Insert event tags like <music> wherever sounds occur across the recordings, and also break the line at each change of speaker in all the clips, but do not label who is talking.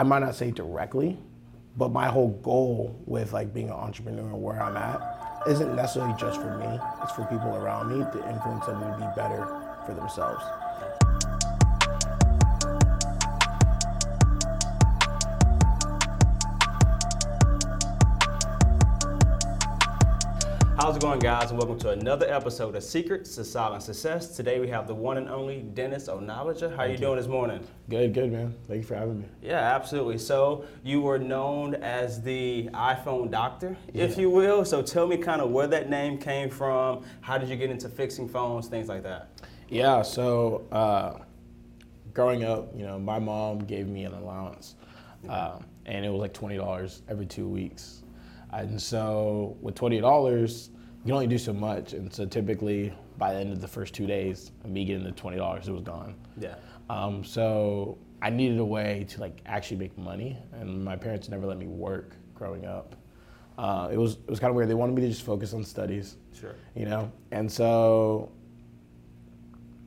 I might not say directly, but my whole goal with like being an entrepreneur and where I'm at isn't necessarily just for me. It's for people around me to influence them to be better for themselves.
How's it going, guys? And welcome to another episode of Secrets to Silent Success. Today we have the one and only Dennis Onalaja. How are you doing this morning?
Good, good, man. Thank you for having me.
Yeah, absolutely. So you were known as the iPhone doctor, if you will. So tell me kind of where that name came from. How did you get into fixing phones, things like that?
Yeah, so uh, growing up, you know, my mom gave me an allowance, uh, and it was like twenty dollars every two weeks. And so with twenty dollars, you can only do so much. And so typically by the end of the first two days of me getting the twenty dollars, it was gone.
Yeah.
Um, so I needed a way to like actually make money, and my parents never let me work growing up. Uh, it was it was kind of weird. They wanted me to just focus on studies,
Sure.
you know, and so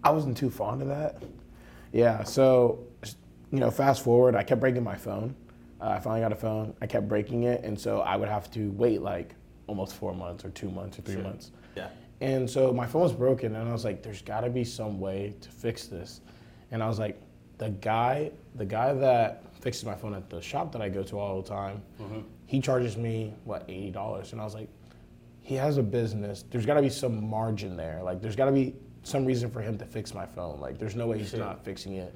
I wasn't too fond of that. Yeah. So you know, fast forward, I kept breaking my phone. Uh, I finally got a phone. I kept breaking it, and so I would have to wait like almost four months or two months or three
Sure.
months.
Yeah.
And so my phone was broken, and I was like, "There's got to be some way to fix this." And I was like, "The guy, the guy that fixes my phone at the shop that I go to all the time, mm-hmm. he charges me what eighty dollars." And I was like, "He has a business. There's got to be some margin there. Like, there's got to be some reason for him to fix my phone. Like, there's no way he's
Sure.
not fixing it,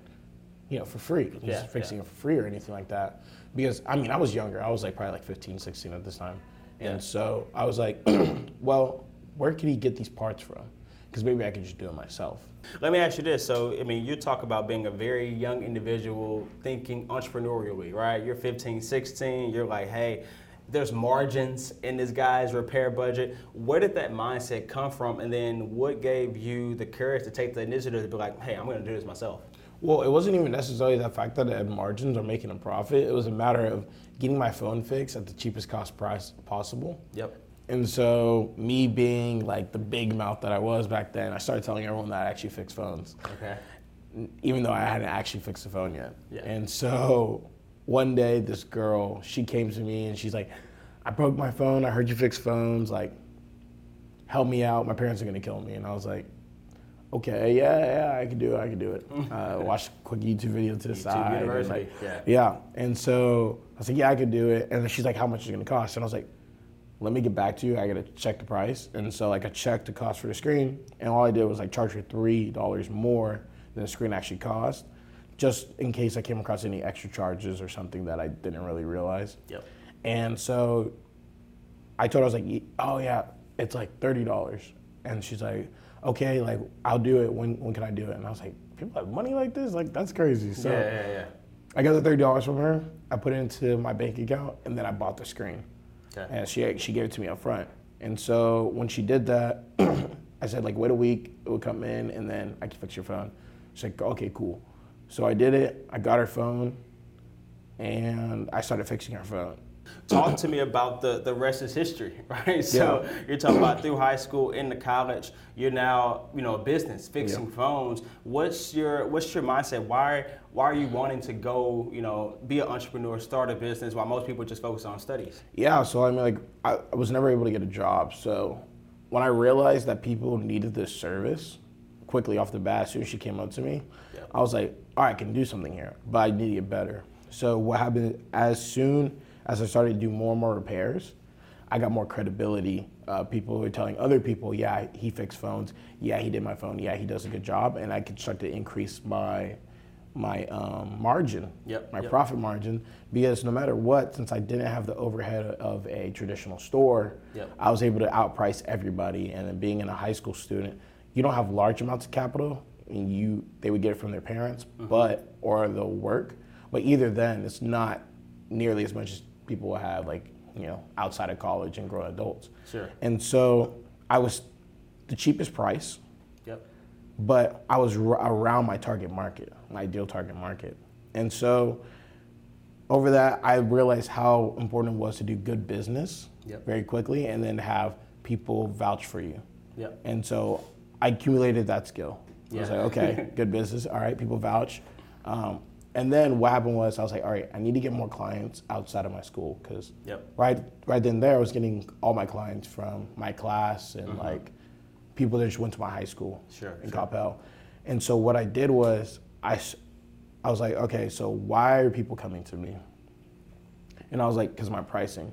you know, for free. He's
Yeah,
fixing
yeah.
it for free or anything like that." Because I mean, I was younger. I was like probably like 15, 16 at this time.
Yeah.
And so I was like, <clears throat> well, where could he get these parts from? Because maybe I could just do it myself.
Let me ask you this. So, I mean, you talk about being a very young individual thinking entrepreneurially, right? You're 15, 16, you're like, hey, there's margins in this guy's repair budget. Where did that mindset come from? And then what gave you the courage to take the initiative to be like, hey, I'm going to do this myself?
Well, it wasn't even necessarily the fact that it had margins or making a profit. It was a matter of getting my phone fixed at the cheapest cost price possible.
Yep.
And so, me being like the big mouth that I was back then, I started telling everyone that I actually fixed phones.
Okay.
even though I hadn't actually fixed the phone yet.
Yeah.
And so one day, this girl, she came to me and she's like, I broke my phone. I heard you fix phones. Like, help me out. My parents are going to kill me. And I was like, okay, yeah, yeah, I can do it. I can do it. <laughs> uh, watched a quick YouTube video to the
YouTube
side. and, like,
yeah.
yeah. And so I was like, yeah, I could do it. And then she's like, how much is it going to cost? And I was like, let me get back to you. I gotta check the price. And so like I checked the cost for the screen, and all I did was like charge her three dollars more than the screen actually cost, just in case I came across any extra charges or something that I didn't really realize.
Yep.
And so I told her I was like, oh yeah, it's like thirty dollars. And she's like, okay, like I'll do it. When when can I do it? And I was like, people have money like this? Like that's crazy. So
yeah, yeah, yeah.
I got the thirty dollars from her. I put it into my bank account, and then I bought the screen
Okay.
and she she gave it to me up front. And so when she did that, <clears throat> I said like wait a week, it would come in, and then I can fix your phone. She's like okay, cool. So I did it. I got her phone, and I started fixing her phone.
Talk to me about the, the rest is history, <laughs> right? So you're talking about through high school into college, you're now, you know, a business, fixing
Yeah.
phones. What's your what's your mindset? Why why are you wanting to go, you know, be an entrepreneur, start a business while most people just focus on studies?
Yeah. So I mean like I, I was never able to get a job. So when I realized that people needed this service, quickly off the bat, as soon as she came up to me,
Yeah.
I was like, all right, I can do something here, but I need to get better. So what happened as soon as I started to do more and more repairs, I got more credibility. Uh, people were telling other people, yeah, he fixed phones. Yeah, he did my phone. Yeah, he does a good job, and I could start to increase my my um, margin,
Yep,
my
yep.
profit margin, because no matter what, since I didn't have the overhead of a traditional store,
Yep.
I was able to outprice everybody. And then being in a high school student, you don't have large amounts of capital, and you they would get it from their parents,
Mm-hmm.
but or they'll work. But either then, it's not nearly as much as people will have like you know outside of college and grown adults.
Sure.
And so I was the cheapest price,
Yep.
but I was r- around my target market, my ideal target market. And so over that, I realized how important it was to do good business
Yep.
very quickly and then have people vouch for you.
Yep.
And so I accumulated that skill. Yeah. I was like, okay, <laughs> good business. All right, people vouch. Um, And then what happened was I was like, all right, I need to get more clients outside of my school because
Yep.
right right then there I was getting all my clients from my class and like people that just went to my high school
Mm-hmm. Sure,
in
sure.
Coppell. And so what I did was I I was like, okay, so why are people coming to me? And I was like, because my pricing.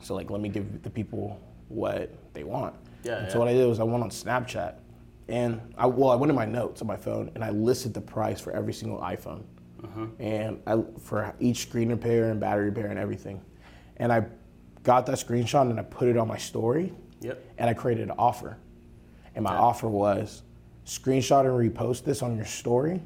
So like, let me give the people what they want.
Yeah,
And
yeah.
So what I did was I went on Snapchat, and I well I went in my notes on my phone and I listed the price for every single iPhone,
Mm-hmm.
and I for each screen repair and battery repair and everything, and I got that screenshot and I put it on my story,
Yep.
and I created an offer, and my
Yeah.
offer was screenshot and repost this on your story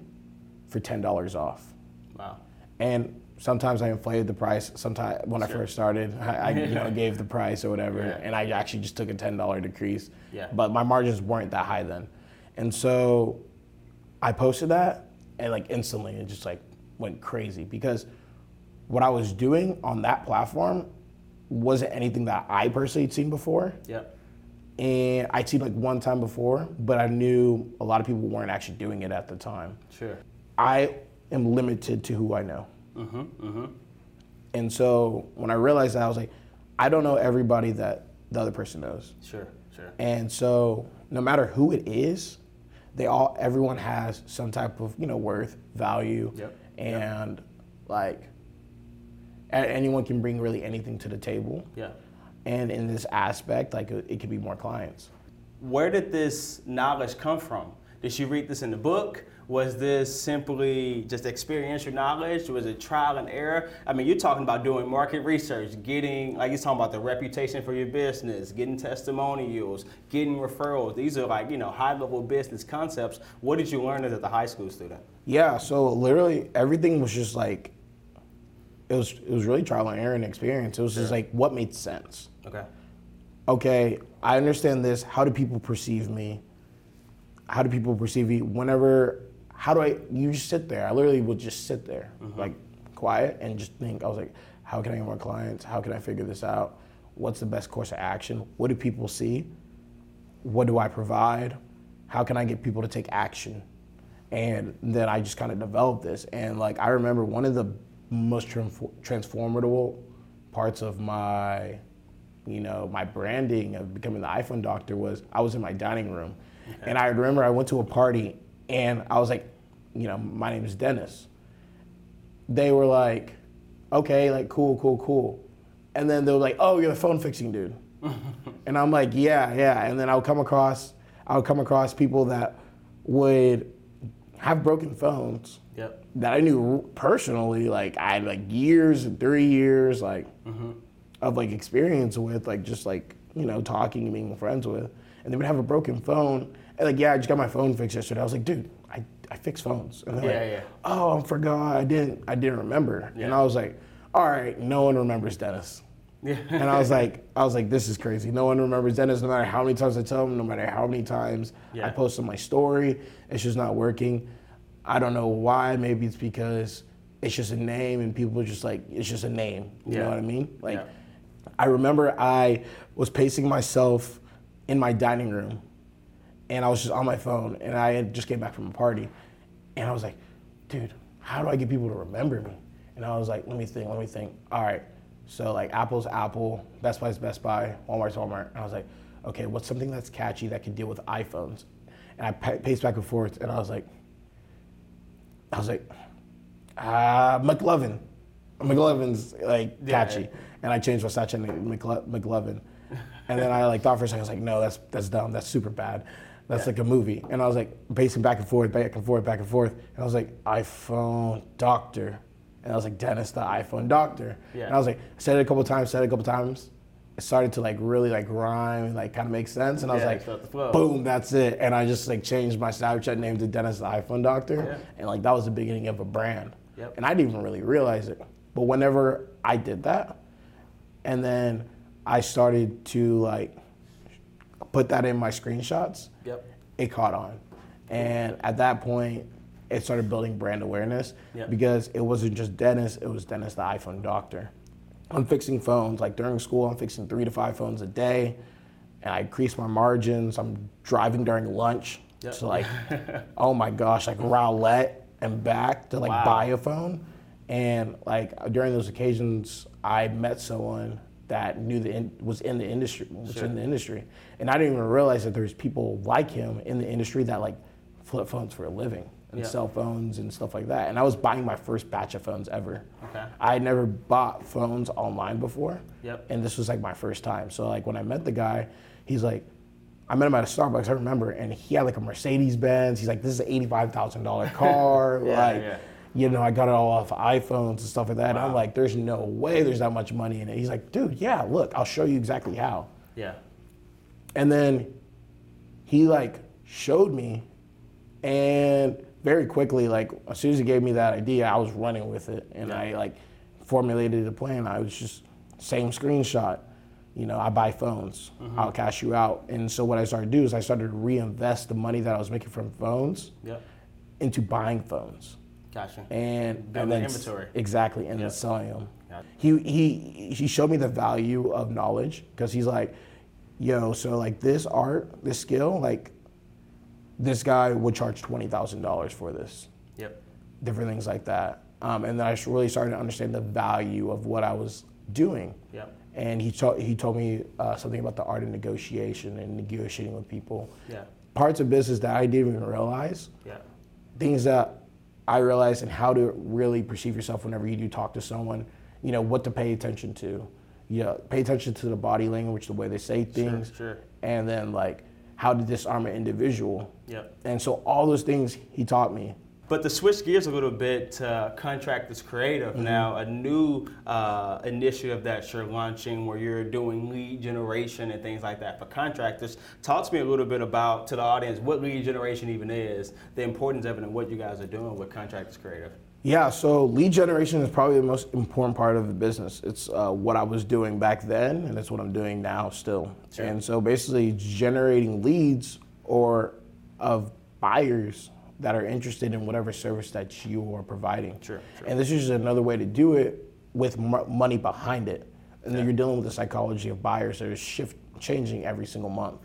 for ten dollars off.
Wow.
And sometimes I inflated the price. Sometimes when I first started, I, I you know <laughs> gave the price or whatever,
Yeah.
and I actually just took a ten dollar decrease.
Yeah.
But my margins weren't that high then, and so I posted that, and like instantly it just like went crazy because what I was doing on that platform wasn't anything that I personally had seen before,
Yep.
and I'd seen like one time before, but I knew a lot of people weren't actually doing it at the time.
Sure.
I am limited to who I know.
Mm-hmm. Mm-hmm.
And so when I realized that, I was like, I don't know everybody that the other person knows.
Sure. Sure.
And so no matter who it is, they all everyone has some type of you know worth, value,
Yep.
and like anyone can bring really anything to the table.
Yeah.
And in this aspect, like it, it could be more clients.
Where did this knowledge come from? Did you read this in the book? Was this simply just experiential knowledge? Was it trial and error? I mean, you're talking about doing market research, getting, like you're talking about the reputation for your business, getting testimonials, getting referrals. These are like, you know, high level business concepts. What did you learn as a high school student?
Yeah, so literally everything was just like it was it was really trial and error and experience. It was just like what made sense.
Okay.
okay, I understand this. How do people perceive me? How do people perceive me? Whenever, how do I, you just sit there. I literally would just sit there, mm-hmm. like quiet, and just think. I was like, how can I get more clients? How can I figure this out? What's the best course of action? What do people see? What do I provide? How can I get people to take action? And then I just kind of developed this. And like, I remember one of the most transfor- transformable parts of my you know, my branding of becoming the iPhone doctor was I was in my dining room. And I remember I went to a party and I was like, you know, my name is Dennis. They were like, okay, like cool, cool, cool. And then they were like, oh, you're the phone fixing dude. <laughs> and I'm like, yeah, yeah. And then I would come across, I would come across people that would have broken phones
Yep.
that I knew personally, like I had like years and three years like mm-hmm. of like experience with, like just like you know talking and being friends with, and they would have a broken phone, and like yeah, I just got my phone fixed yesterday. I was like, dude, I, fix phones, and they're
Yeah,
like,
yeah.
oh, I forgot, I didn't, I didn't remember,
Yeah.
and I was like, all right, no one remembers Dennis.
Yeah.
And I was <laughs> like, I was like, this is crazy. No one remembers Dennis, no matter how many times I tell them, no matter how many times
Yeah.
I post on my story, it's just not working. I don't know why. Maybe it's because it's just a name and people are just like, it's just a name. You know what I mean? Like. I remember I was pacing myself in my dining room and I was just on my phone and I had just came back from a party and I was like, dude, how do I get people to remember me? And I was like, let me think, let me think. All right, so like Apple's Apple, Best Buy's Best Buy, Walmart's Walmart. And I was like, okay, what's something that's catchy that can deal with iPhones? And I paced back and forth and I was like, I was like, uh, McLovin. McLovin's like
Yeah.
catchy. And I changed my Snapchat name to McLo- McLovin. And then I like thought for a second, I was like, no, that's that's dumb. That's super bad. That's
Yeah.
like a movie. And I was like pacing back and forth, back and forth, back and forth. And I was like, iPhone doctor. And I was like, Dennis, the iPhone doctor.
Yeah.
And I was like, I said it a couple times, said it a couple times. It started to like really like rhyme and like kind of make sense. And I was
Yeah,
like,
start to flow.
boom, that's it. And I just like changed my Snapchat name to Dennis, the iPhone doctor. And like that was the beginning of a brand.
Yep.
And I didn't even really realize it. But whenever I did that, and then I started to like put that in my screenshots,
Yep.
it caught on. And at that point, it started building brand awareness
Yeah.
because it wasn't just Dennis, it was Dennis the iPhone doctor. I'm fixing phones, like during school, I'm fixing three to five phones a day. And I increase my margins. I'm driving during lunch
Yep.
to like, <laughs> oh my gosh, like Rowlett and back to like
Wow.
buy a phone. And like during those occasions, I met someone that knew the in, was in the industry, was
Sure.
in the industry, and I didn't even realize that there's people like him in the industry that like flip phones for a living and
Yeah.
cell phones and stuff like that. And I was buying my first batch of phones ever.
Okay.
I had never bought phones online before.
Yep.
And this was like my first time. So like when I met the guy, he's like, I met him at a Starbucks, I remember, and he had like a Mercedes Benz. He's like, this is an eighty-five thousand dollar <laughs> car.
Yeah,
like,
yeah.
You know, I got it all off iPhones and stuff like that. And I'm like, there's no way there's that much money in it. He's like, dude, yeah, look, I'll show you exactly how.
Yeah.
And then he like showed me, and very quickly, like as soon as he gave me that idea, I was running with it, and
Yeah.
I like formulated a plan. I was just same screenshot. You know, I buy phones.
Mm-hmm.
I'll cash you out. And so what I started to do is I started to reinvest the money that I was making from phones
Yep.
into buying phones
Gotcha.
and,
Building
and then
inventory.
exactly and
Yep.
then selling them. He he he showed me the value of knowledge because he's like, yo, so like this art, this skill, like this guy would charge twenty thousand dollars for this,
Yep.
different things like that. Um, and then I really started to understand the value of what I was doing.
Yep.
And he told he told me uh, something about the art of negotiation and negotiating with people.
Yeah.
Parts of business that I didn't even realize
Yeah.
things that I realized and how to really perceive yourself whenever you do talk to someone, you know, what to pay attention to. You know, pay attention to the body language, the way they say things,
sure.
and then like how to disarm an individual.
Yep.
And so all those things he taught me.
But to switch gears a little bit to Contractors Creative
Mm-hmm.
now, a new uh, initiative that you're launching where you're doing lead generation and things like that for contractors. Talk to me a little bit about, to the audience, what lead generation even is, the importance of it, and what you guys are doing with Contractors Creative.
Yeah, so lead generation is probably the most important part of the business. It's uh, what I was doing back then, and it's what I'm doing now still.
Sure.
And so basically, generating leads or of buyers that are interested in whatever service that you are providing.
Sure, sure.
And this is just another way to do it with mo- money behind it. And then you're dealing with the psychology of buyers that are shift changing every single month.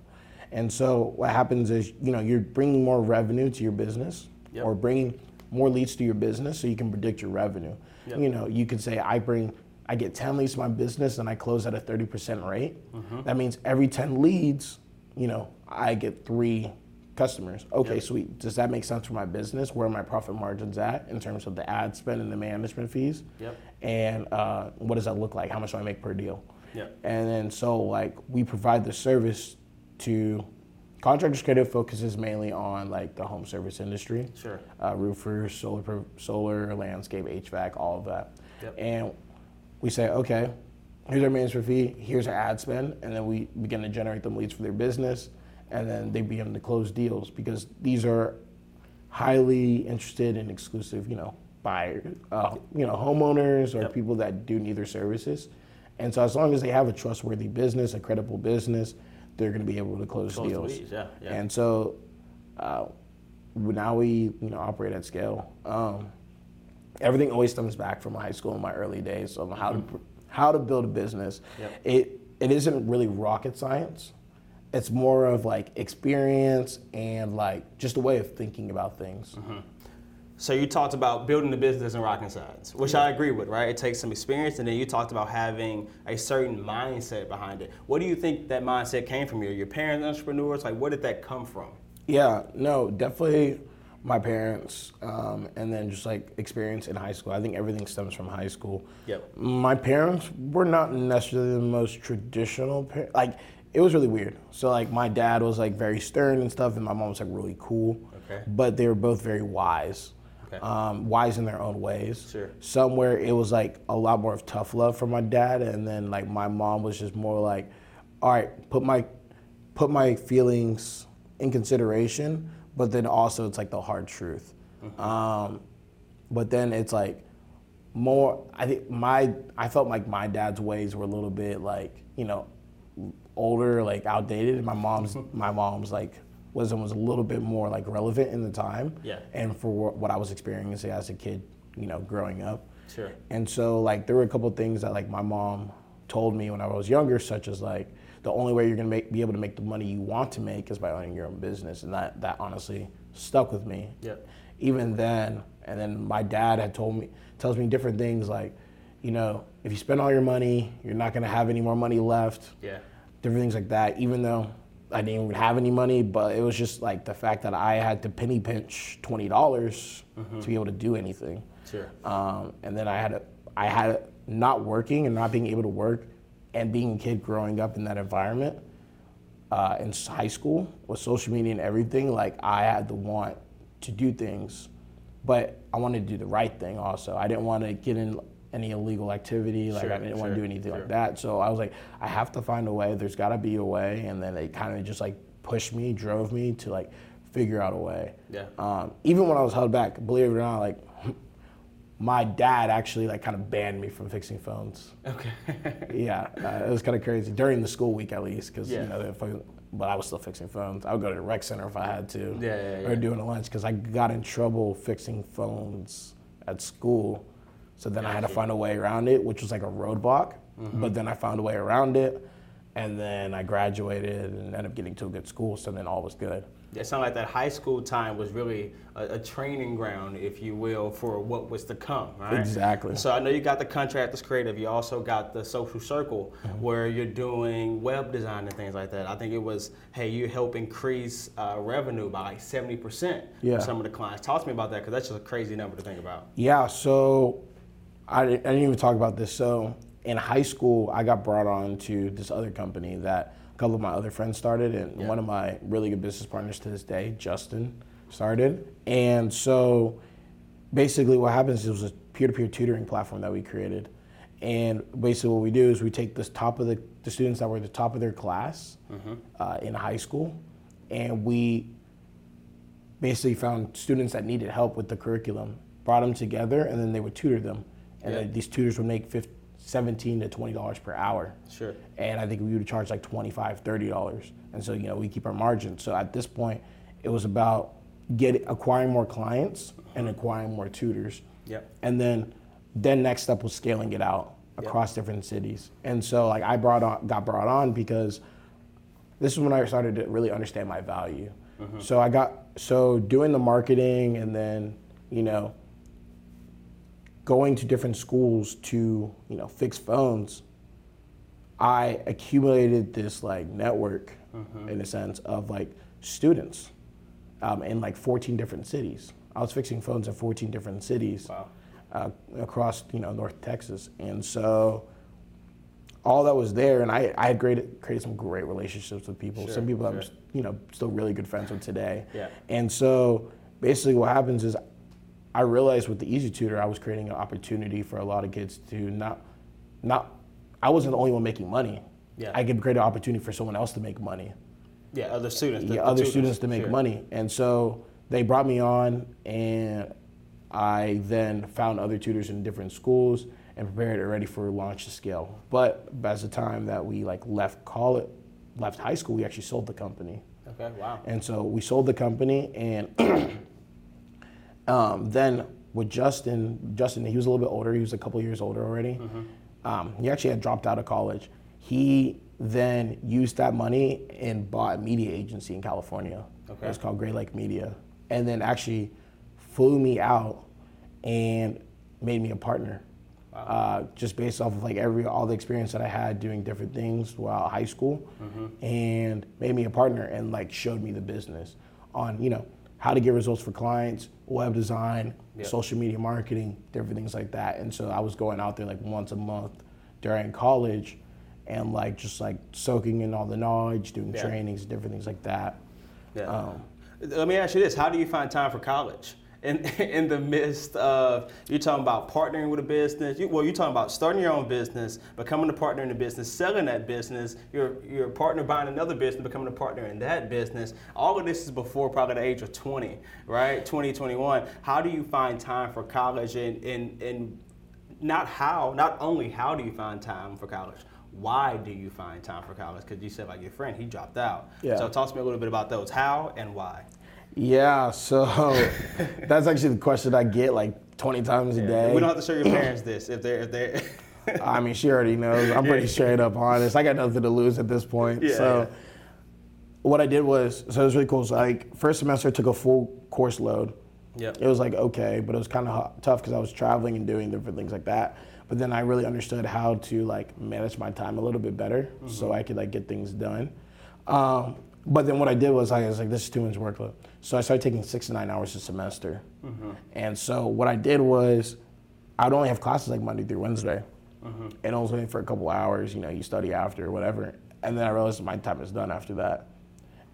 And so what happens is, you know, you're bringing more revenue to your business
Yep.
or bringing more leads to your business so you can predict your revenue.
Yep.
You know, you could say I bring I get 10 leads to my business and I close at a 30% rate.
Mm-hmm.
That means every 10 leads, you know, I get 3 customers. Okay,
Yep.
sweet. Does that make sense for my business? Where are my profit margins at in terms of the ad spend and the management fees?
Yep.
And uh, what does that look like? How much do I make per deal?
Yep.
And then so like we provide the service to contractors creative focuses mainly on like the home service industry.
Sure.
Uh, roofers, solar, solar, landscape, HVAC, all of that.
Yep.
And we say, okay, here's our management fee, here's our ad spend, and then we begin to generate them leads for their business, and then they begin to close deals because these are highly interested and exclusive, you know, buyers, uh, you know, homeowners or
Yep.
people that do need their services. And so as long as they have a trustworthy business, a credible business, they're going to be able to close,
Close
deals.
leads, yeah, yeah.
And so uh, now we, you know, operate at scale. Um, everything always stems back from high school in my early days on how to how to build a business.
Yep.
It it isn't really rocket science. It's more of like experience and like just a way of thinking about things.
So you talked about building the business and rocket science, which I agree with, right? It takes some experience, and then you talked about having a certain mindset behind it. What do you think that mindset came from? Your your parents entrepreneurs? Like, where did that come from?
Yeah, no, definitely my parents, um, and then just like experience in high school. I think everything stems from high school.
Yep.
My parents were not necessarily the most traditional. Par- like it was really weird. So like my dad was like very stern and stuff, and my mom was like really cool.
Okay.
But they were both very wise.
Okay.
Um, wise in their own ways.
Sure.
Somewhere it was like a lot more of tough love from my dad, and then like my mom was just more like, all right, put my put my feelings in consideration, but then also it's like the hard truth. Um, but then it's like more. I think my I felt like my dad's ways were a little bit like you know older, like outdated. And my mom's <laughs> my mom's like wisdom was a little bit more like relevant in the time.
Yeah.
And for what I was experiencing as a kid, you know, growing up.
Sure.
And so like there were a couple things that like my mom told me when I was younger, such as like the only way you're gonna make, be able to make the money you want to make is by owning your own business, and that that honestly stuck with me.
Yep.
even then, and then my dad had told me, tells me different things like, you know, if you spend all your money, you're not gonna have any more money left.
Yeah.
Different things like that. Even though I didn't even have any money, but it was just like the fact that I had to penny pinch twenty dollars to be able to do anything.
Sure.
Um, and then I had a, I had not working and not being able to work, and being a kid growing up in that environment uh, in high school with social media and everything. Like I had the want to do things, but I wanted to do the right thing also. I didn't want to get in any illegal activity. Like
Sure,
I didn't want to do anything
sure.
like that. So I was like, I have to find a way. There's got to be a way. And then they kind of just like pushed me, drove me to like figure out a way.
Yeah.
Um, even when I was held back, believe it or not, like <laughs> my dad actually like kind of banned me from fixing phones.
Okay. <laughs>
Yeah, uh, it was kind of crazy during the school week at least, because
Yeah.
you know, fucking- but I was still fixing phones. I would go to the rec center if I had to,
Yeah, yeah, yeah.
or doing a lunch, because I got in trouble fixing phones at school. So then I had to find a way around it, which was like a roadblock.
Mm-hmm.
But then I found a way around it, and then I graduated and ended up getting to a good school. So then all was good.
It sounded like that high school time was really a, a training ground, if you will, for what was to come, right?
Exactly.
So I know you got the contractors creative. You also got the social circle,
Mm-hmm.
where you're doing web design and things like that. I think it was, hey, you help increase uh, revenue by like seventy percent
Yeah.
for some of the clients. Talk to me about that because that's just a crazy number to think about.
Yeah, so I, I didn't even talk about this. So in high school, I got brought on to this other company that a couple of my other friends started, and
Yeah.
one of my really good business partners to this day, Justin, started. And so basically, what happens is it was a peer-to-peer tutoring platform that we created. And basically, what we do is we take the top of the, the students that were at the top of their class uh, in high school, and we basically found students that needed help with the curriculum, brought them together, and then they would tutor them. And
Yeah.
then these tutors would make 15, 17 to twenty dollars per hour.
Sure.
And I think we would charge like 25 30 dollars. And so you know we keep our margin. So at this point, it was about getting acquiring more clients and acquiring more tutors.
Yep.
And then then next step was scaling it out across different cities. And so like I brought on got brought on because this is when I started to really understand my value. Mm-hmm. So I got so doing the marketing and then you know going to different schools to you know fix phones. I accumulated this like network in a sense of like students um, in like 14 different cities. I was fixing phones in 14 different cities
Wow.
uh, across you know North Texas, and so all that was there, and I, I had created created some great relationships with people.
Sure,
some people I'm you know still really good friends with today.
Yeah.
And so basically, what happens is I realized with the Easy Tutor, I was creating an opportunity for a lot of kids to not not I wasn't the only one making money.
Yeah.
I could create an opportunity for someone else to make money
Yeah, other students. the-
yeah,
the
other
tutors.
students to make
Sure.
money. And so they brought me on, and I then found other tutors in different schools and prepared it ready for launch to scale. But by the time that we like left college, left high school, we actually sold the company.
Okay. Wow.
And so we sold the company, and <clears throat> um, then with Justin, Justin, he was a little bit older. He was a couple years older already.
Mm-hmm.
Um, he actually had dropped out of college. He then used that money and bought a media agency in California.
Okay.
It was called Great Lake Media, and then actually flew me out and made me a partner. Uh, just based off of like every all the experience that I had doing different things while high school,
Mm-hmm.
and made me a partner and like showed me the business on you know how to get results for clients, web design, social media marketing, different things like that. And so I was going out there like once a month during college, and like just like soaking in all the knowledge, doing
Yeah.
trainings, different things like that.
Yeah.
Um,
Let me ask you this: How do you find time for college? In, <laughs> in the midst of you're talking about partnering with a business, you, well, you're talking about starting your own business, becoming a partner in the business, selling that business. You're you're partner buying another business, becoming a partner in that business. All of this is before probably the age of 20, right? 20, 21. How do you find time for college? And and and not how, not only how do you find time for college. Why do you find time for college? Because you said like your friend, he dropped out.
Yeah.
So talk to me a little bit about those. How and why?
Yeah, so <laughs> that's actually the question I get like 20 times a day.
We don't have to show your parents this if they're if they're. <laughs>
I mean, she already knows. I'm pretty straight up honest. I got nothing to lose at this point.
Yeah,
so,
yeah.
what I did was, so it was really cool. So, like, first semester, I took a full course load,
Yeah.
It was like okay, but it was kind of tough because I was traveling and doing different things like that. But then I really understood how to like manage my time a little bit better, so I could like get things done. Um, but then what I did was I was like, this is too much workload. So I started taking six to nine hours a semester. Mm-hmm. And so what I did was I'd only have classes like Monday through Wednesday. Mm-hmm. And I was only for a couple hours, you know, you study after whatever. And then I realized my time is done after that.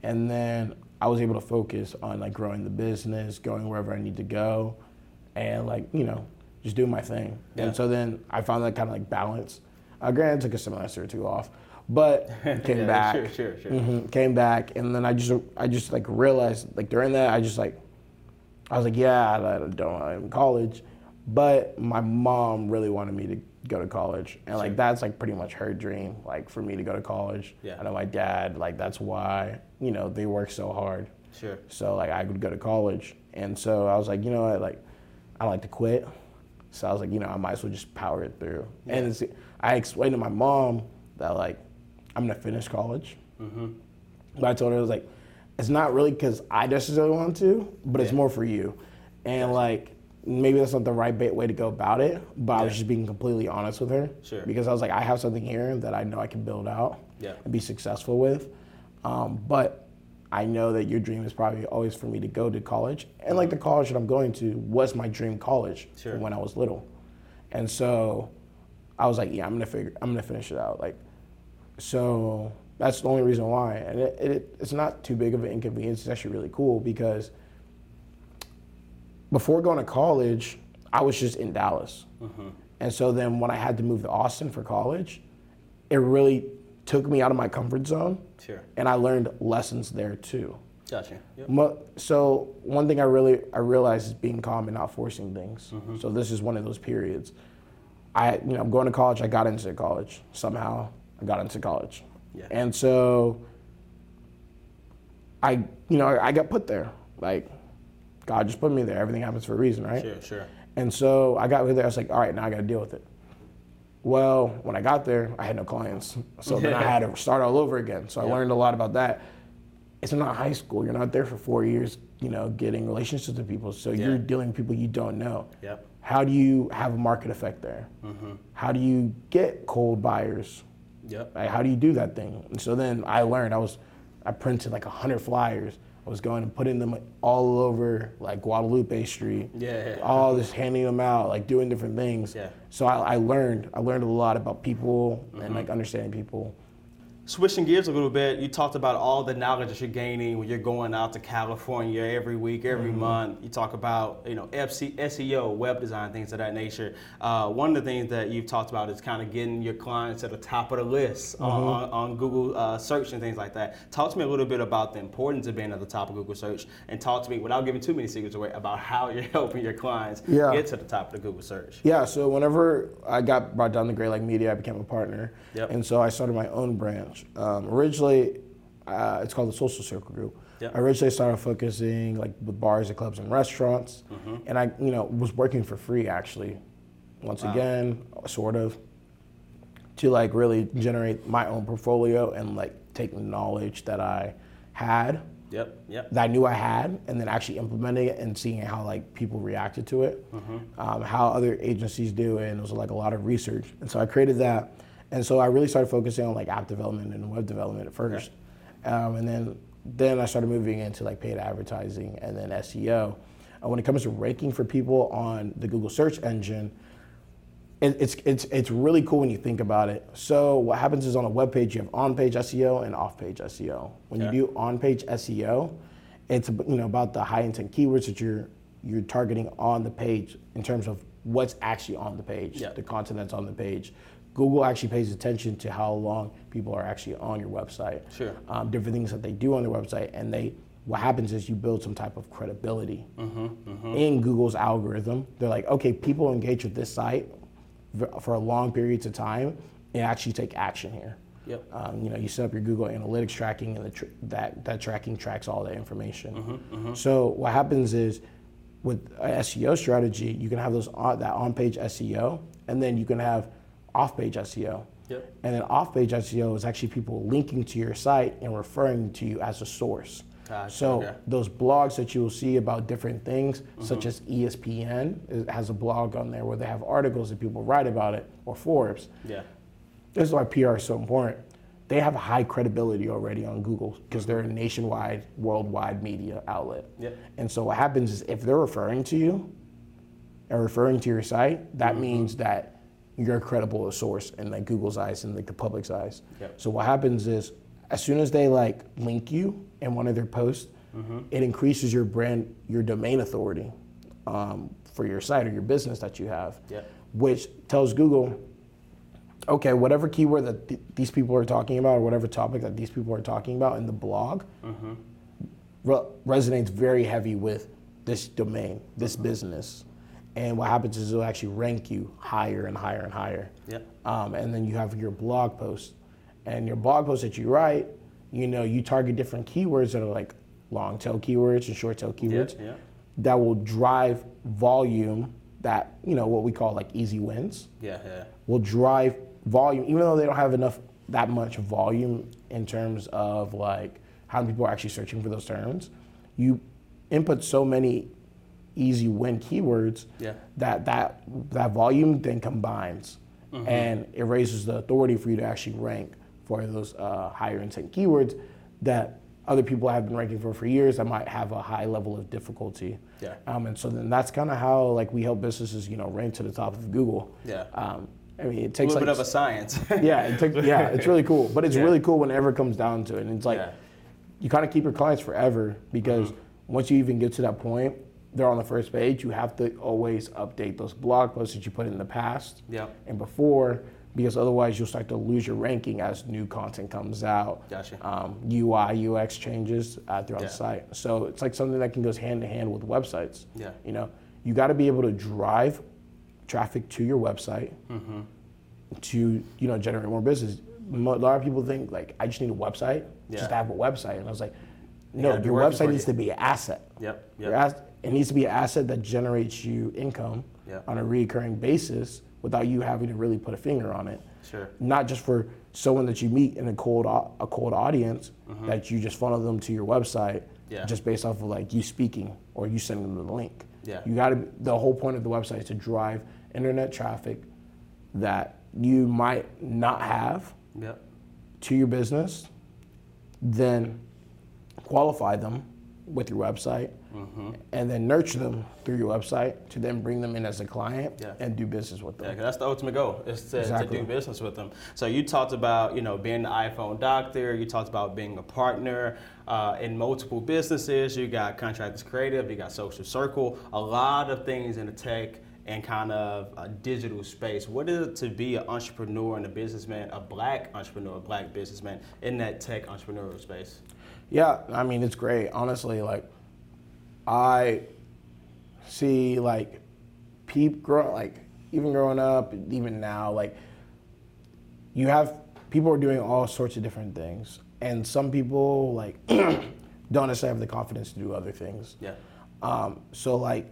And then I was able to focus on like growing the business, going wherever I need to go, and like, you know, just doing my thing.
Yeah.
And so then I found that kind of like balance. Uh, granted, I took a semester or two off, but <laughs> came
Yeah,
back.
Sure, sure, sure.
Mhm, came back, and then I just I just like realized like during that I just like I was like yeah I don't I'm in college, but my mom really wanted me to go to college, and like
Sure.
that's like pretty much her dream like for me to go to college.
Yeah.
I know my dad like that's why you know they work so hard,
Sure.
so like I could go to college, and so I was like you know what like I like to quit, so I was like you know I might as well just power it through, and it's, I explained to my mom that like I'm gonna finish college. But I told her I was like, it's not really because I necessarily want to, but it's more for you. And like maybe that's not the right ba- way to go about it, but I was just being completely honest with her.
Sure.
Because I was like, I have something here that I know I can build out
Yeah.
and be successful with. Um, but I know that your dream is probably always for me to go to college. And like the college that I'm going to was my dream college
Sure.
from when I was little. And so I was like, yeah, I'm gonna figure, I'm gonna finish it out. Like, so that's the only reason why. And it, it, it's not too big of an inconvenience. It's actually really cool because before going to college, I was just in Dallas. And so then when I had to move to Austin for college, it really took me out of my comfort zone.
Sure.
And I learned lessons there too.
Gotcha. Yep.
So one thing I really I realized is being calm and not forcing things.
Mm-hmm.
So this is one of those periods. I you know I'm going to college. I got into college somehow. I got into college,
Yeah.
and so I you know I got put there. Like God just put me there. Everything happens for a reason, right?
Sure, sure.
And so I got there. I was like, all right, now I got to deal with it. Well, when I got there, I had no clients, so then I had to start all over again. So I
Yeah.
learned a lot about that. It's not high school. You're not there for four years, you know, getting relationships with people. So
Yeah.
you're dealing with people you don't know.
Yep.
How do you have a market effect there? How do you get cold buyers?
Yep.
Like, how do you do that thing? And so then I learned. I was, I printed like hundred flyers. I was going and putting them all over like Guadalupe Street.
Yeah.
All this handing them out, like doing different things.
Yeah.
So I, I learned. I learned a lot about people
Mm-hmm.
and like understanding people.
Switching gears a little bit, you talked about all the knowledge that you're gaining when you're going out to California every week, every
Mm-hmm.
month. You talk about you know FC, SEO, web design, things of that nature. Uh, one of the things that you've talked about is kind of getting your clients at the top of the list on,
Mm-hmm.
on, on Google uh, search and things like that. Talk to me a little bit about the importance of being at the top of Google search, and talk to me without giving too many secrets away about how you're <laughs> helping your clients
Yeah.
get to the top of the Google search.
Yeah. So whenever I got brought down to Great Lake Media, I became a partner.
Yep.
And so I started my own branch. Um, originally, uh, it's called the Social Circle Group.
Yep.
I originally started focusing like with bars and clubs and restaurants,
Mm-hmm.
and I, you know, was working for free actually. Once again, sort of, to like really generate my own portfolio and like take the knowledge that I had
Yep. Yep.
that I knew I had, and then actually implementing it and seeing how like people reacted to it, um, how other agencies do it, and it was like a lot of research. And so I created that, and so I really started focusing on like app development and web development at first, um, and then then I started moving into like paid advertising and then SEO. And when it comes to ranking for people on the Google search engine, it, it's it's it's really cool when you think about it. So what happens is on a web page you have on-page SEO and off-page SEO. When
Okay.
you do on-page SEO, it's you know about the high intent keywords that you're you're targeting on the page in terms of what's actually on the page,
Yeah.
the content that's on the page. Google actually pays attention to how long people are actually on your website.
Sure.
Um, different things that they do on their website, and they what happens is you build some type of credibility
Mm-hmm,
in Google's algorithm. They're like, okay, people engage with this site for a long periods of time and actually take action here.
Yep.
Um, you know, you set up your Google Analytics tracking, and the tr- that that tracking tracks all that information.
Mm-hmm,
So what happens is, with SEO strategy, you can have those on, that on-page SEO, and then you can have off-page SEO.
Yep.
And then off-page SEO is actually people linking to your site and referring to you as a source.
Gotcha,
So
okay.
those blogs that you'll see about different things,
Mm-hmm.
such as ESPN has a blog on there where they have articles that people write about it, or Forbes.
Yeah.
This is why PR is so important. They have high credibility already on Google because they're a nationwide, worldwide media outlet.
Yep.
And so what happens is if they're referring to you and referring to your site,
Mm-hmm.
that means that you're a credible source in like Google's eyes and like the public's eyes.
Yep.
So what happens is as soon as they like link you in one of their posts,
Mm-hmm.
it increases your brand, your domain authority um, for your site or your business that you have,
Yep.
which tells Google, okay, whatever keyword that th- these people are talking about or whatever topic that these people are talking about in the blog re- resonates very heavy with this domain, this business. And what happens is it'll actually rank you higher and higher and higher.
Yep.
Um, and then you have your blog post. And your blog post that you write, you know, you target different keywords that are like long tail keywords and short tail keywords
yeah.
that will drive volume that, you know, what we call like easy wins
Yeah. Yeah.
will drive volume, even though they don't have enough that much volume in terms of like how many people are actually searching for those terms. You input so many easy win keywords
Yeah.
that that that volume then combines and it raises the authority for you to actually rank for those uh, higher intent keywords that other people have been ranking for for years that might have a high level of difficulty.
Yeah.
Um, and so then that's kind of how like we help businesses, you know, rank to the top of Google.
Yeah.
Um, I mean, it takes A
little
like
bit of a science. <laughs>
yeah, it takes yeah, <laughs> it's really cool, but it's
Yeah.
really cool whenever it comes down to it. And it's like
Yeah.
you kind of keep your clients forever because
Mm-hmm.
once you even get to that point, they're on the first page. You have to always update those blog posts that you put in the past
Yep.
and before, because otherwise you'll start to lose your ranking as new content comes out.
Gotcha.
Um, UI, UX changes uh, throughout
Yeah.
the site. So it's like something that can go hand in hand with websites.
Yeah.
You know, you got to be able to drive traffic to your website
Mm-hmm.
to you know generate more business. A lot of people think like I just need a website,
Yeah.
just to have a website, and I was like, no, your website needs
you.
to be an asset.
Yep.
Your
Yep.
It needs to be an asset that generates you income
Yeah.
on a recurring basis without you having to really put a finger on it.
Sure.
Not just for someone that you meet in a cold a cold audience that you just funnel them to your website
Mm-hmm. Yeah.
just based off of like you speaking or you sending them the link.
Yeah.
You got to the whole point of the website is to drive internet traffic that you might not have
Yep.
to your business, then qualify them with your website,
Mm-hmm.
and then nurture them through your website to then bring them in as a client
Yeah.
and do business with them.
Yeah, that's the ultimate goal is to,
Exactly.
to do business with them. So you talked about you know being the iPhone doctor. You talked about being a partner uh, in multiple businesses. You got Contractors Creative. You got Social Circle. A lot of things in the tech and kind of a digital space. What is it to be an entrepreneur and a businessman, a black entrepreneur, a black businessman in that tech entrepreneurial space?
Yeah, I mean it's great. Honestly, like I see like peep grow like even growing up, even now, like you have people are doing all sorts of different things, and some people like <clears throat> don't necessarily have the confidence to do other things.
Yeah.
Um, so like,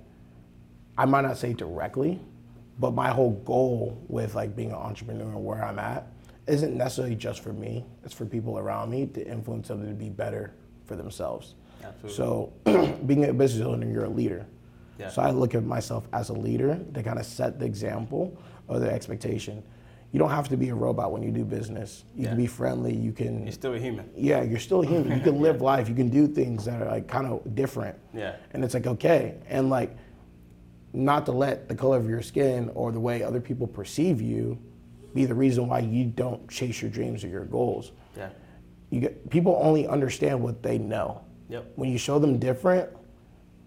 I might not say directly, but my whole goal with like being an entrepreneur and where I'm at isn't necessarily just for me. It's for people around me to influence them to be better for themselves.
Absolutely.
So <clears throat> being a business owner, you're a leader.
Yeah.
So I look at myself as a leader to kind of set the example or the expectation. You don't have to be a robot when you do business. You
Yeah.
can be friendly. You can
You're still a human.
yeah, you're still a human. You can <laughs> live life. You can do things that are like kind of different.
Yeah.
And it's like okay, and like not to let the color of your skin or the way other people perceive you be the reason why you don't chase your dreams or your goals.
Yeah.
You get people only understand what they know.
Yep.
When you show them different,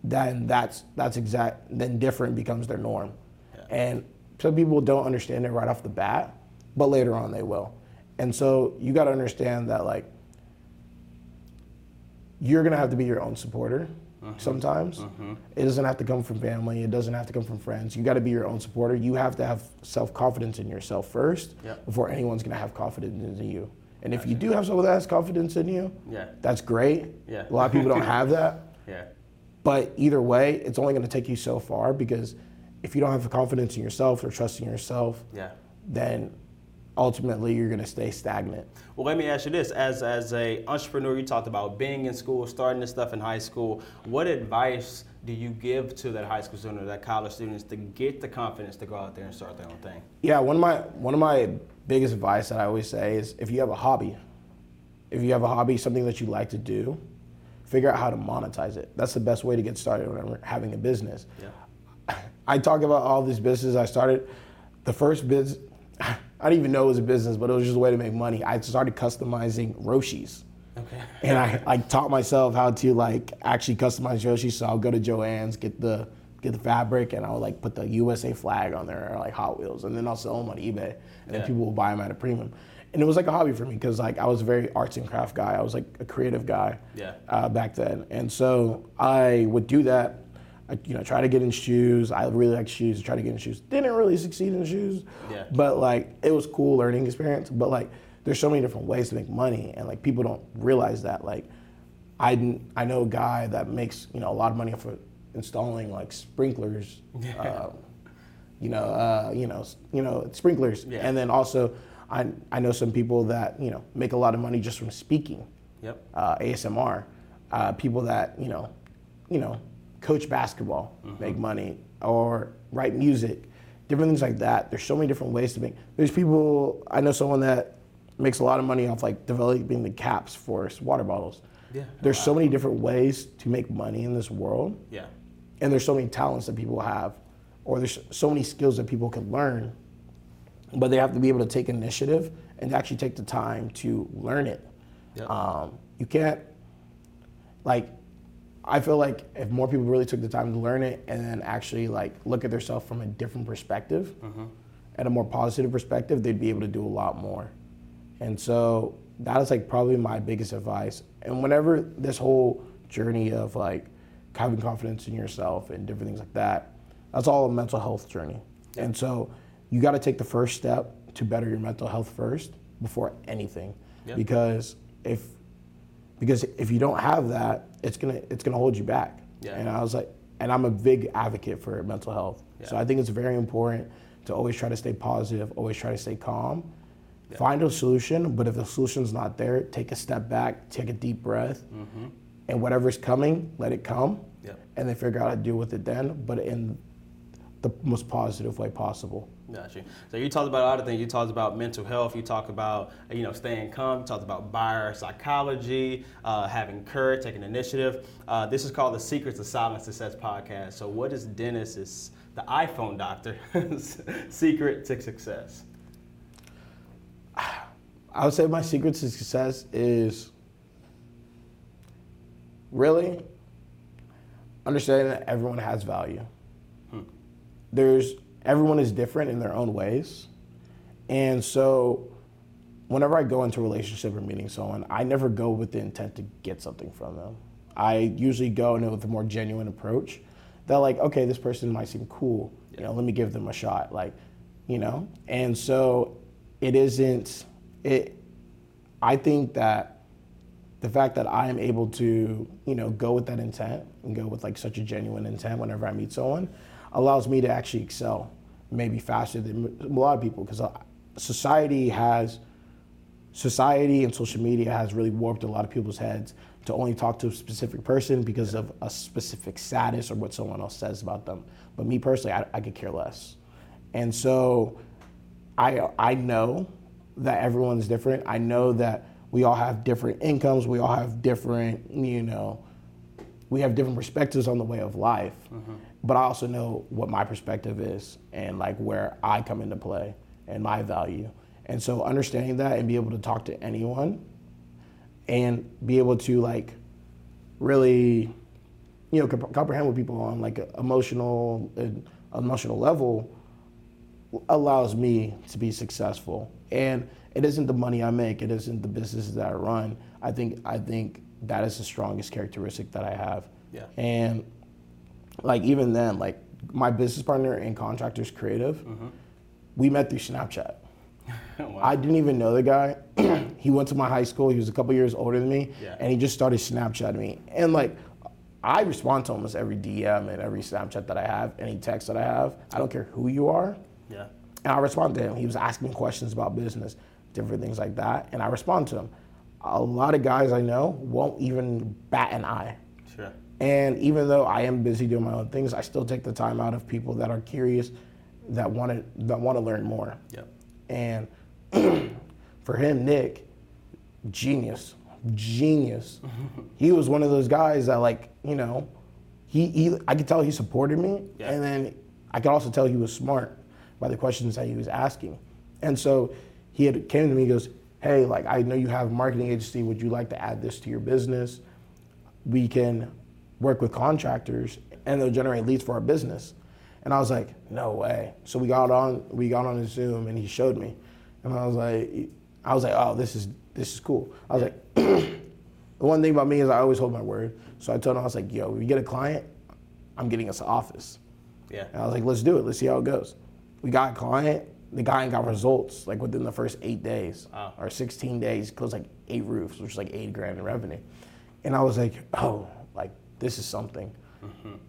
then that's that's exact. Then different becomes their norm.
Yeah.
And some people don't understand it right off the bat, but later on they will. And so you got to understand that like you're gonna have to be your own supporter Mm-hmm. sometimes. Mm-hmm. It doesn't have to come from family. It doesn't have to come from friends. You got to be your own supporter. You have to have self confidence in yourself first
Yep.
before anyone's gonna have confidence in you. And if you do have someone that has confidence in you,
Yeah.
that's great.
Yeah.
A lot of people don't have that. <laughs>
Yeah.
But either way, it's only going to take you so far because if you don't have the confidence in yourself or trust in yourself,
Yeah.
then ultimately you're gonna stay stagnant.
Well, let me ask you this: as as a entrepreneur, you talked about being in school, starting this stuff in high school. What advice do you give to that high school student or that college students to get the confidence to go out there and start their own thing?
Yeah, one of my one of my biggest advice that I always say is if you have a hobby, if you have a hobby, something that you like to do, figure out how to monetize it. That's the best way to get started when having a business.
Yeah. <laughs>
I talk about all these businesses I started. The first biz, <laughs> I didn't even know it was a business, but it was just a way to make money. I started customizing Roshes.
Okay.
And I like taught myself how to like actually customize Roshes. So I'll go to Joann's, get the get the fabric, and I'll like put the USA flag on there, or like Hot Wheels, and then I'll sell them on eBay, and then people will buy them at a premium. And it was like a hobby for me because like I was a very arts and craft guy. I was like a creative guy
Yeah.
uh, back then, and so I would do that. I, you know, try to get in shoes. I really like shoes. Try to get in shoes. Didn't really succeed in shoes,
Yeah.
but like it was cool learning experience. But like there's so many different ways to make money, and like people don't realize that. Like I didn't- I know a guy that makes you know a lot of money for installing like sprinklers. Uh, you know, uh, you know, you know, sprinklers,
Yeah.
and then also I I know some people that you know make a lot of money just from speaking
Yep.
uh, ASMR, uh, people that you know, you know, coach basketball, make money, or write music, different things like that. There's so many different ways to make. There's people I know someone that makes a lot of money off like developing the caps for water bottles.
Yeah.
There's so many different ways to make money in this world,
Yeah.
and there's so many talents that people have, or there's so many skills that people can learn, but they have to be able to take initiative and actually take the time to learn it.
Yep.
Um, you can't, like, I feel like if more people really took the time to learn it and then actually like look at themselves from a different perspective, mm-hmm. and a more positive perspective, they'd be able to do a lot more. And so that is like probably my biggest advice. And whenever this whole journey of like having confidence in yourself and different things like that, that's all a mental health journey. And so you got to take the first step to better your mental health first before anything,
Yeah.
because if because if you don't have that, it's gonna it's gonna hold you back.
Yeah.
And I was like, and I'm a big advocate for mental health.
Yeah.
So I think it's very important to always try to stay positive, always try to stay calm. Find a solution, but if the solution's not there, take a step back, take a deep breath, mm-hmm. and whatever's coming, let it come,
Yep.
and then figure out how to deal with it then, but in the most positive way possible.
Got you. So you talked about a lot of things. You talked about mental health. You talked about you know staying calm. You talked about buyer psychology, uh, having courage, taking initiative. Uh, this is called the Secrets of Silent Success podcast. So what is Dennis's, the iPhone doctor, <laughs> secret to success?
I would say my secret to success is really understanding that everyone has value. There's everyone is different in their own ways. And so whenever I go into a relationship or meeting someone, I never go with the intent to get something from them. I usually go in with a more genuine approach. That like, okay, this person might seem cool. You know, let me give them a shot. Like, you know? And so it isn't it I think that the fact that I am able to, you know, go with that intent and go with like such a genuine intent whenever I meet someone allows me to actually excel maybe faster than a lot of people because uh, society has society and social media has really warped a lot of people's heads to only talk to a specific person because of a specific status or what someone else says about them. But me personally, I, I could care less. And so I, I know that everyone's different. I know that we all have different incomes. We all have different, you know, we have different perspectives on the way of life. Mm-hmm. But I also know what my perspective is and like where I come into play and my value. And so understanding that and be able to talk to anyone and be able to like really you know comp- comprehend with people on like a emotional an emotional level allows me to be successful and it isn't the money i make it isn't the businesses that i run i think i think that is the strongest characteristic that i have
Yeah.
and like even then like my business partner and contractors creative mm-hmm. we met through snapchat <laughs>
Wow.
I didn't even know the guy. <clears throat> he went to my high school. He was a couple years older than me,
Yeah.
and he just started Snapchatting me. And like, I respond to almost every DM and every Snapchat that I have, any text that I have. I don't care who you are.
yeah.
And I respond to him. He was asking questions about business, different things like that, and I respond to him. A lot of guys I know won't even bat an eye.
Sure.
And even though I am busy doing my own things, I still take the time out of people that are curious, that want to that want to learn more.
Yep.
And <clears throat> for him, Nick, genius, genius. <laughs> he was one of those guys that, like, you know, he, he I could tell he supported me,
Yeah.
and then I could also tell he was smart by the questions that he was asking. And so he had came to me, he goes, "Hey, like, I know you have a marketing agency. Would you like to add this to your business? We can work with contractors, and they'll generate leads for our business." And I was like, "No way!" So we got on, we got on a Zoom, and he showed me, and I was like, I was like, "Oh, this is this is cool." I was like, <clears throat> "The one thing about me is I always hold my word." So I told him, I was like, "Yo, we get a client, I'm getting us an office."
Yeah.
And I was like, let's do it. Let's see how it goes. We got a client. The guy got results like within the first eight days
Wow.
or 16 days, closed like eight roofs, which is like eight grand in revenue. And I was like, oh, like this is something.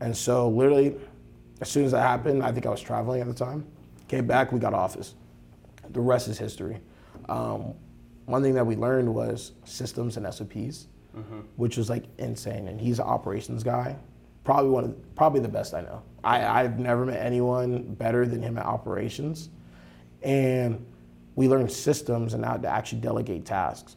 And so literally, as soon as that happened, I think I was traveling at the time. Came back, we got office. The rest is history. Um, one thing that we learned was systems and SOPs, which was like insane. And he's an operations guy, probably one of probably the best I know. I, I've never met anyone better than him at operations, and we learned systems and how to actually delegate tasks,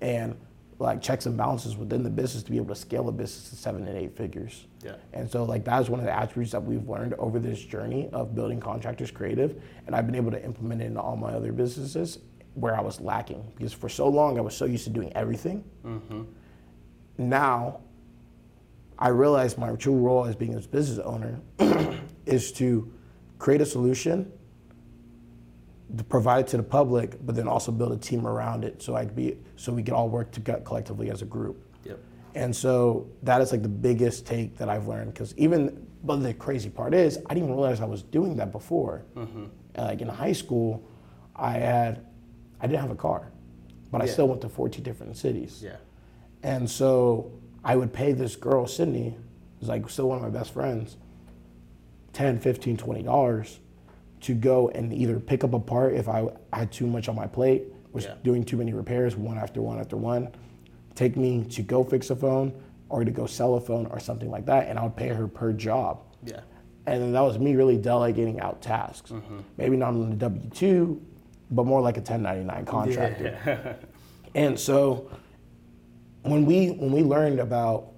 and like checks and balances within the business to be able to scale a business to seven and eight figures.
Yeah.
And so like that is one of the attributes that we've learned over this journey of building contractors creative, and I've been able to implement it in all my other businesses where I was lacking because for so long I was so used to doing everything. Mm-hmm. Now I realize my true role as being a business owner <clears throat> is to create a solution, provide it to the public, but then also build a team around it so I could be so we could all work together collectively as a group.
Yep.
And so that is like the biggest take that I've learned because even, but the crazy part is I didn't even realize I was doing that before.
Mm-hmm.
Like in high school, I had, I didn't have a car, but I still went to 14 different cities.
Yeah.
And so I would pay this girl, Sydney, who's like still one of my best friends, 10, 15, 20 dollars to go and either pick up a part if I had too much on my plate, was
Yeah.
doing too many repairs, one after one after one, take me to go fix a phone or to go sell a phone or something like that, and I would pay her per job.
Yeah.
And then that was me really delegating out tasks. Mm-hmm. Maybe not on the W 2, but more like a 1099 contractor.
Yeah. <laughs>
And so when we when we learned about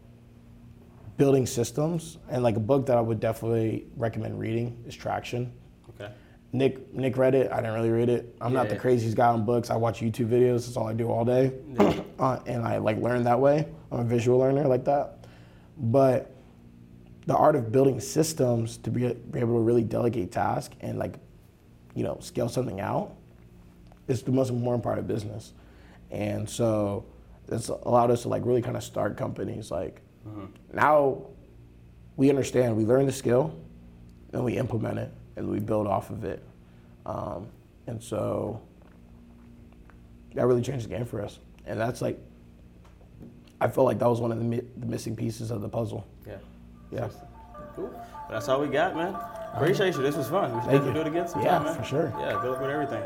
building systems and like a book that I would definitely recommend reading is Traction.
Okay.
Nick Nick read it. I didn't really read it. I'm not the
Yeah.
craziest guy on books. I watch YouTube videos. That's all I do all day, <clears throat> uh, and I like learn that way. I'm a visual learner like that. But the art of building systems to be, be able to really delegate tasks and like, you know, scale something out is the most important part of business. And so it's allowed us to like really kind of start companies. Like now we understand, we learn the skill, and we implement it, and we build off of it. Um, and so that really changed the game for us. And that's like, I feel like that was one of the, mi- the missing pieces of the puzzle.
Yeah.
Yeah.
Cool. Well, that's all we got, man. Appreciate you. This was fun. We should
Thank
definitely
you.
do it again sometime,
Yeah,
man.
for sure.
Yeah, good luck with everything.